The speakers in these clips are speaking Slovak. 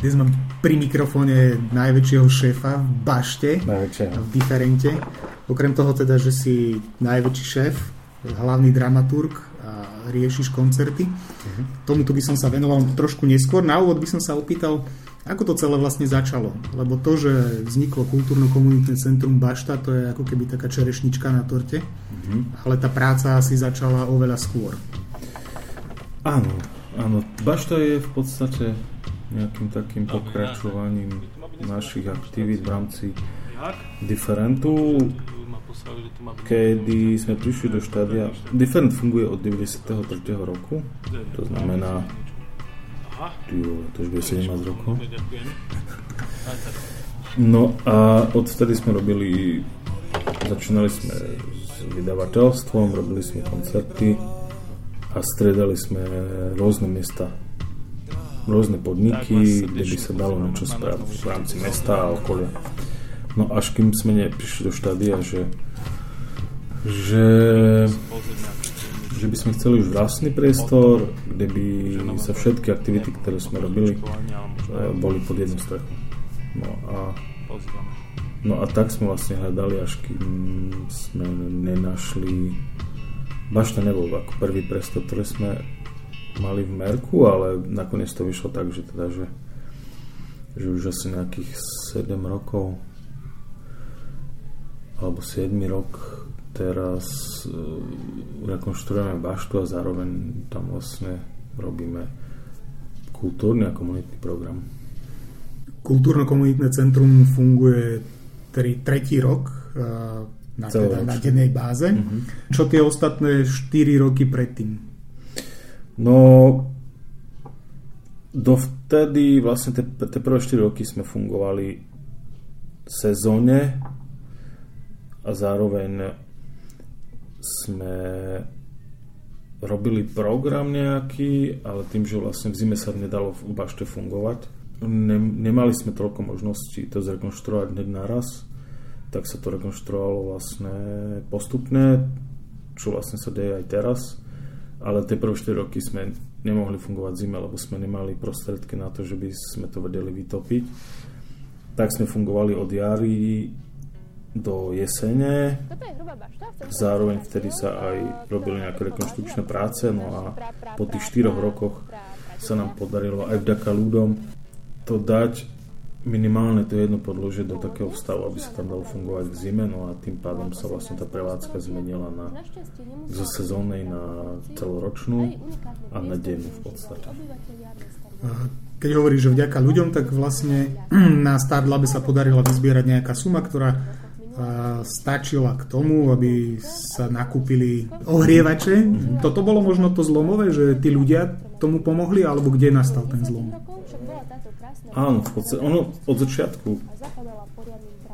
Dnes mám pri mikrofóne najväčšieho šéfa v bašte, Najväčšieho. v diferente. Okrem toho teda, že si najväčší šéf, hlavný dramaturg a riešiš koncerty. Uh-huh. Tomuto by som sa venoval trošku neskôr. Na úvod by som sa opýtal, ako to celé vlastne začalo? Lebo to, že vzniklo kultúrno-komunitné centrum Bašta, to je ako keby taká čerešnička na torte, uh-huh. ale tá práca asi začala oveľa skôr. Áno, áno. Bašta je v podstate nejakým takým pokračovaním našich aktivít v rámci Differentu, kedy sme prišli do štádia. Different funguje od 93. roku, to znamená Tyjo, to už bude 17 rokov. No a odvtedy sme robili, začínali sme s vydavateľstvom, robili sme koncerty a stredali sme rôzne miesta rôzne podniky, kde by sa dalo niečo spraviť v rámci mesta a okolia. No až kým sme neprišli do štádia, že, že, že by sme chceli už vlastný priestor, kde by sa všetky aktivity, ktoré sme robili, boli pod jednou strechou. No a, no a tak sme vlastne hľadali, až kým sme nenašli Bašta nebol ako prvý priestor, ktorý sme mali v Merku, ale nakoniec to vyšlo tak, že teda, že, že už asi nejakých 7 rokov alebo 7 rok teraz uh, rekonštruujeme baštu a zároveň tam vlastne robíme kultúrny a komunitný program. Kultúrno-komunitné centrum funguje tri, tretí rok uh, na, teda, na dennej báze. Mm-hmm. Čo tie ostatné 4 roky predtým? No, dovtedy vlastne tie, tie prvé 4 roky sme fungovali sezóne a zároveň sme robili program nejaký, ale tým, že vlastne v zime sa nedalo v bašte fungovať, ne, nemali sme toľko možností to zrekonštruovať hneď naraz, tak sa to rekonštruovalo vlastne postupne, čo vlastne sa deje aj teraz ale tie prvé 4 roky sme nemohli fungovať zime, lebo sme nemali prostredky na to, že by sme to vedeli vytopiť. Tak sme fungovali od jary do jesene. Zároveň vtedy sa aj robili nejaké rekonštrukčné práce, no a po tých 4 rokoch sa nám podarilo aj vďaka ľuďom to dať minimálne to jedno podložie do takého stavu, aby sa tam dalo fungovať v zime, no a tým pádom sa vlastne tá prevádzka zmenila na, zo sezónnej na celoročnú a na dennú v podstate. Keď hovoríš, že vďaka ľuďom, tak vlastne na Start Labe sa podarila vyzbierať nejaká suma, ktorá stačila k tomu, aby sa nakúpili ohrievače. Toto bolo možno to zlomové, že tí ľudia tomu pomohli, alebo kde nastal ten zlom? Áno, v podstate, ono od začiatku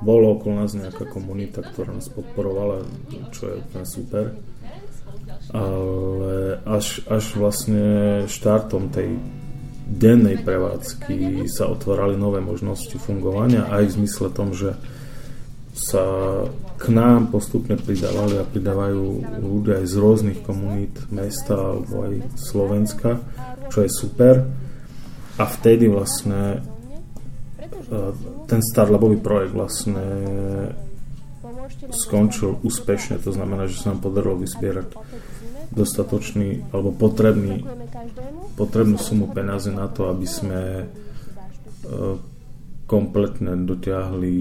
bolo okolo nás nejaká komunita, ktorá nás podporovala, čo je úplne super. Ale až, až vlastne štartom tej dennej prevádzky sa otvárali nové možnosti fungovania aj v zmysle tom, že sa k nám postupne pridávali a pridávajú ľudia aj z rôznych komunít mesta alebo aj Slovenska, čo je super. A vtedy vlastne e, ten Starlabový projekt vlastne skončil úspešne, to znamená, že sa nám podarilo vyzbierať dostatočný alebo potrebný, potrebnú sumu peniazy na to, aby sme e, kompletne dotiahli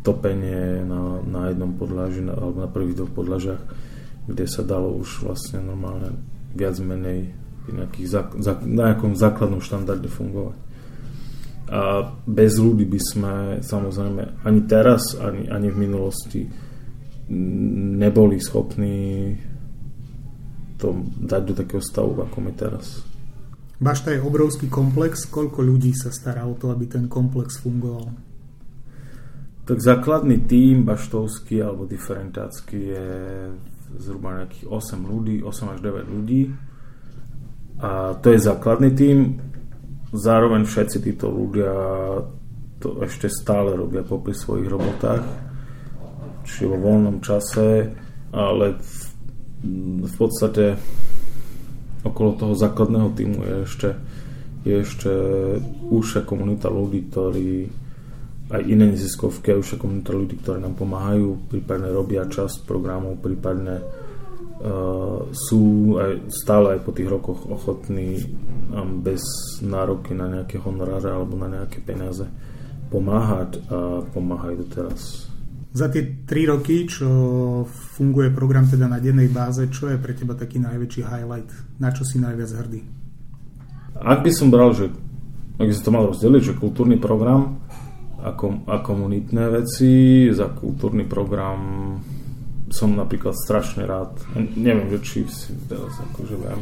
topenie na, na jednom podlaži alebo na prvých dvoch podlažiach, kde sa dalo už vlastne normálne viac menej zak, zak, na nejakom základnom štandarde fungovať. A bez ľudí by sme samozrejme ani teraz, ani, ani v minulosti neboli schopní to dať do takého stavu, ako my teraz. Bašta je obrovský komplex. Koľko ľudí sa stará o to, aby ten komplex fungoval? Tak základný tím baštovský alebo diferentácky je zhruba nejakých 8 ľudí, 8 až 9 ľudí a to je základný tým. Zároveň všetci títo ľudia to ešte stále robia popri svojich robotách, či vo voľnom čase, ale v, v podstate okolo toho základného týmu je ešte je ešte užšia komunita ľudí, ktorí aj iné neziskovky, aj užšia komunita ľudí, ktorí nám pomáhajú, prípadne robia časť programov, prípadne uh, sú aj, stále aj po tých rokoch ochotní um, bez nároky na nejaké honoráre alebo na nejaké peniaze pomáhať a pomáhajú teraz. Za tie tri roky, čo funguje program teda na dennej báze, čo je pre teba taký najväčší highlight? Na čo si najviac hrdý? Ak by som bral, že ak by som to mal rozdeliť, že kultúrny program a, kom, a komunitné veci, za kultúrny program som napríklad strašne rád. Neviem, že či si teraz akože viem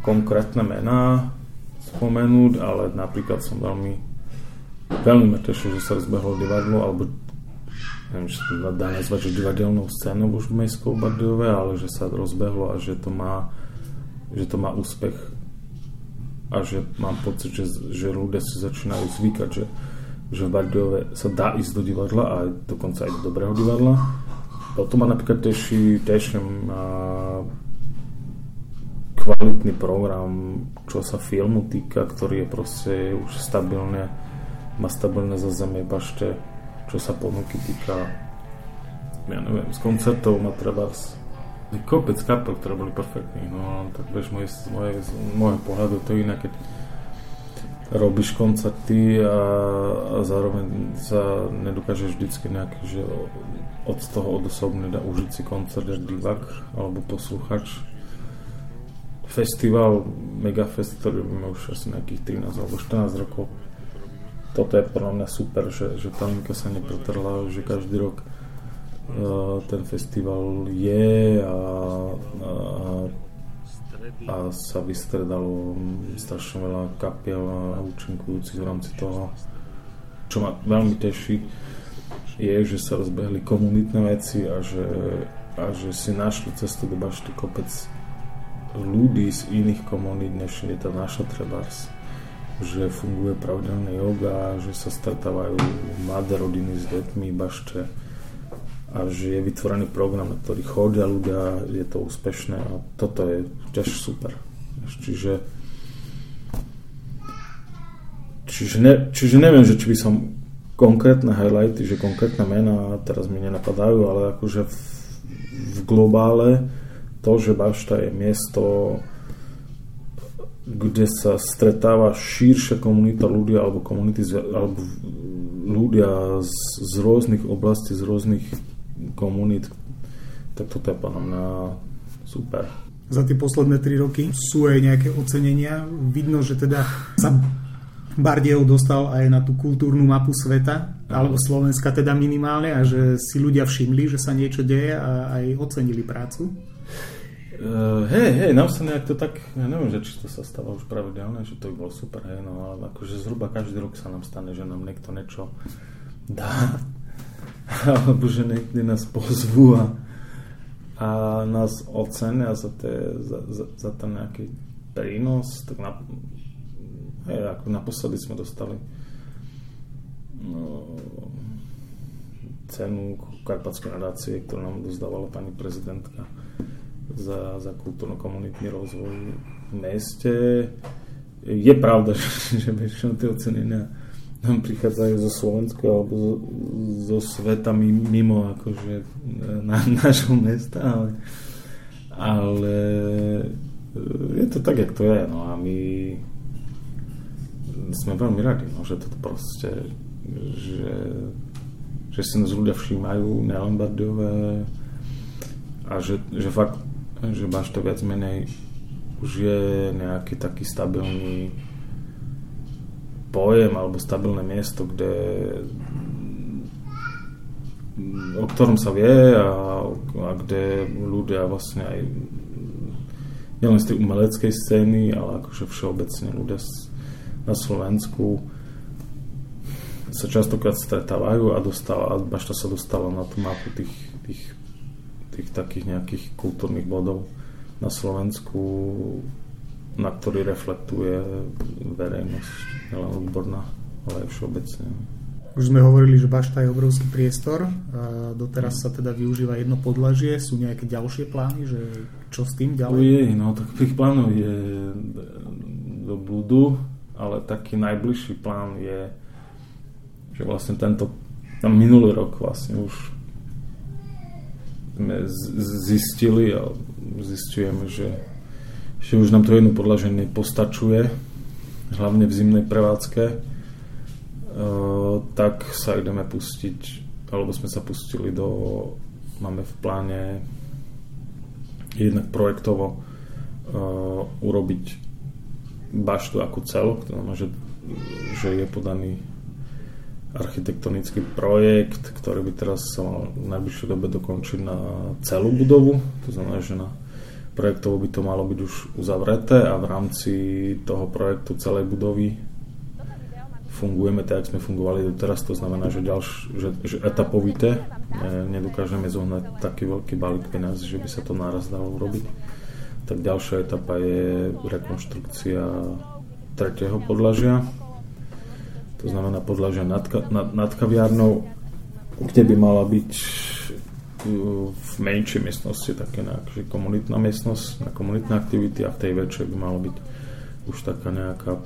konkrétne mená spomenúť, ale napríklad som veľmi veľmi ma teší, že sa rozbehlo divadlo, alebo neviem, či sa dá nazvať, že divadelnou scénou už v Mestskou Bardejove, ale že sa rozbehlo a že to má že to má úspech a že mám pocit, že, že ľudia si začínajú zvykať, že, že v Bardejove sa dá ísť do divadla a dokonca aj do dobrého divadla. Potom ma napríklad teší, teší ma kvalitný program, čo sa filmu týka, ktorý je proste už stabilne má stabilné zazemie bašte, čo sa ponuky týka ja neviem, z koncertov má treba kopec kapel, ktoré boli perfektní, no tak vieš, moje, moje, môjho pohľadu to iné, keď robíš koncerty a, a zároveň sa nedokážeš vždycky nejaký, že od toho odosobne dá užiť si koncert jak divák alebo posluchač. Festival, Megafest, ktorý máme už asi nejakých 13 alebo 14 rokov, toto je podľa mňa super, že, že tá linka sa nepretrhla, že každý rok uh, ten festival je a, a, a sa vystredalo strašne veľa kapiel a účinkujúcich v rámci toho. Čo ma veľmi teší, je, že sa rozbehli komunitné veci a že, a že si našli cestu do bašty kopec ľudí z iných komunít, než je tá naša trebárs že funguje pravidelná yoga, že sa stretávajú mladé rodiny s deťmi, bašte a že je vytvorený program, na ktorý chodia ľudia, je to úspešné a toto je tiež super. Čiže čiže, ne, čiže neviem, že či by som konkrétne highlighty, že konkrétne mená teraz mi nenapadajú, ale akože v, v globále to, že Bašta je miesto kde sa stretáva širšia komunita ľudia alebo komunity alebo ľudia z, z rôznych oblastí, z rôznych komunít, tak toto je podľa mňa super. Za tie posledné tri roky sú aj nejaké ocenenia. Vidno, že teda sa Bardejov dostal aj na tú kultúrnu mapu sveta, alebo Slovenska teda minimálne, a že si ľudia všimli, že sa niečo deje a aj ocenili prácu. Uh, hej, hej, sa nejak to tak, ja neviem, že či to sa stáva už pravidelne, že to by bolo super, hej, no ale akože zhruba každý rok sa nám stane, že nám niekto niečo dá, alebo že niekde nás pozvú a, a nás ocenia za, te, za, za, za ten nejaký prínos, tak na, hej, ako naposledy sme dostali no, cenu Karpatskej nadácie, ktorú nám dozdávala pani prezidentka za, za kultúrno-komunitný rozvoj v meste. Je pravda, že, že väčšinou tie ocenenia nám prichádzajú zo Slovenska alebo zo, zo sveta mimo akože na, našho mesta, ale, ale je to tak, jak to je. No a my sme veľmi radi, no, že toto proste že, že si nás ľudia všímajú, Bardejové a že, že fakt že máš to viac menej už je nejaký taký stabilný pojem alebo stabilné miesto, kde o ktorom sa vie a, a kde ľudia vlastne aj nielen z tej umeleckej scény, ale akože všeobecne ľudia na Slovensku sa častokrát stretávajú a, dostala, a Bašta sa dostala na tú mapu tých, tých tých takých nejakých kultúrnych bodov na Slovensku, na ktorý reflektuje verejnosť, nielen odborná, ale aj všeobecne. Už sme hovorili, že Bašta je obrovský priestor. Doteraz sa teda využíva jedno podlažie. Sú nejaké ďalšie plány, že čo s tým ďalej? Je, no tak tých plánov je do Bludu, ale taký najbližší plán je, že vlastne tento, tam minulý rok vlastne už sme zistili a zistujeme, že, že už nám to jedno podlaženie postačuje, hlavne v zimnej prevádzke, e, tak sa ideme pustiť, alebo sme sa pustili do, máme v pláne jednak projektovo uh, urobiť baštu ako celok, to znamená, že, že je podaný architektonický projekt, ktorý by teraz sa mal v najbližšej dobe dokončiť na celú budovu, to znamená, že na projektovo by to malo byť už uzavreté a v rámci toho projektu celej budovy fungujeme tak, ako sme fungovali doteraz, to znamená, že, ďalš, že, že etapovité, nedokážeme zohnať taký veľký balík peniaz, že by sa to naraz dalo urobiť. Tak ďalšia etapa je rekonštrukcia tretieho podlažia, to znamená podlažia nad, nad, nad kaviárnou, kde by mala byť uh, v menšej miestnosti také nejaká komunitná miestnosť na komunitné aktivity a v tej väčšej by mala byť už taká nejaká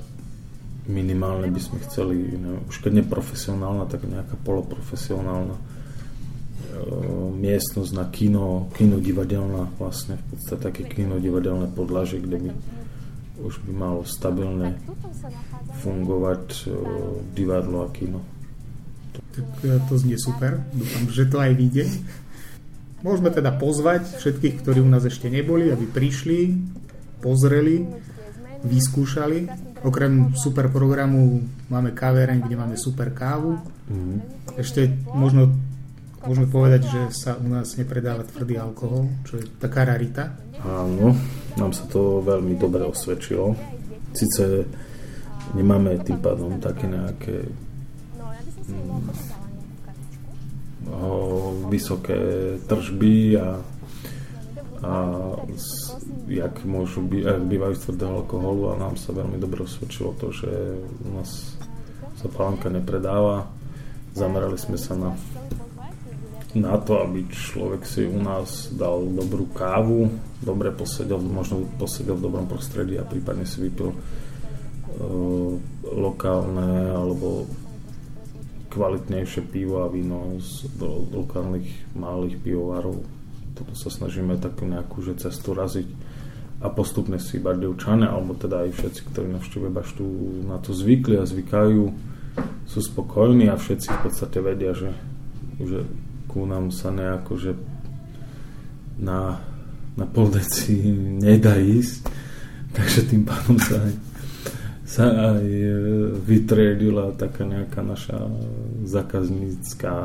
minimálne by sme chceli, neviem, už keď neprofesionálna, tak nejaká poloprofesionálna e, miestnosť na kino, kino divadelná vlastne, v podstate také kino divadelné podlaže, kde by už by malo stabilne fungovať e, divadlo a kino. Tak e, to znie super, dúfam, že to aj vyjde. Môžeme teda pozvať všetkých, ktorí u nás ešte neboli, aby prišli, pozreli, vyskúšali Okrem super programu máme kavereň, kde máme super kávu. Mm. Ešte možno môžeme povedať, že sa u nás nepredáva tvrdý alkohol, čo je taká rarita. Áno, nám sa to veľmi dobre osvedčilo. Sice nemáme tým pádom také nejaké mm, vysoké tržby a, a jak môžu by, jak bývajú z tvrdého alkoholu a nám sa veľmi dobre osvedčilo to, že u nás sa palánka nepredáva. Zamerali sme sa na, na to, aby človek si u nás dal dobrú kávu, dobre posedel, možno posedel v dobrom prostredí a prípadne si vypil uh, lokálne alebo kvalitnejšie pivo a víno z do, lokálnych malých pivovarov. Toto sa snažíme takú nejakú že cestu raziť a postupne si Bardejčania, alebo teda aj všetci, ktorí navštívajú baštu, na to zvykli a zvykajú, sú spokojní a všetci v podstate vedia, že, že ku nám sa nejako, že na, na pol deci nedá ísť, takže tým pádom sa aj, sa aj e, vytriedila taká nejaká naša zákaznícká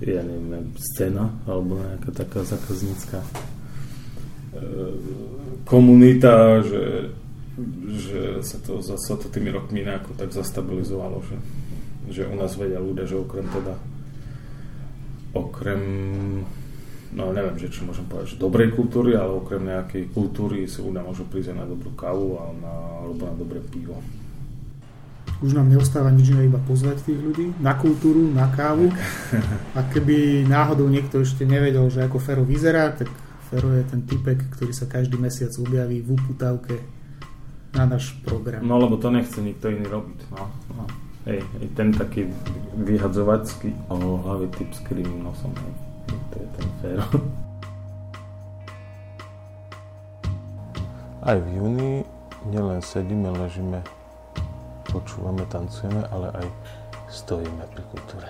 ja neviem, scéna alebo nejaká taká zákaznícka komunita, že, že sa to zase to tými rokmi nejako tak zastabilizovalo, že, že u nás vedia ľudia, že okrem teda okrem no neviem, že či môžem povedať, že dobrej kultúry, ale okrem nejakej kultúry si ľudia môžu prísť na dobrú kávu a na, alebo na dobré pivo. Už nám neostáva nič iné iba pozvať tých ľudí na kultúru, na kávu. A keby náhodou niekto ešte nevedel, že ako Fero vyzerá, tak Fero je ten typek, ktorý sa každý mesiac objaví v uputávke na náš program. No lebo to nechce nikto iný robiť. No, no. Hej, ten taký vyhadzovacký hlavy typ s krým nosom. Hej. To je ten Fero. Aj v júni nielen sedíme, ležíme, počúvame, tancujeme, ale aj stojíme pri kultúre.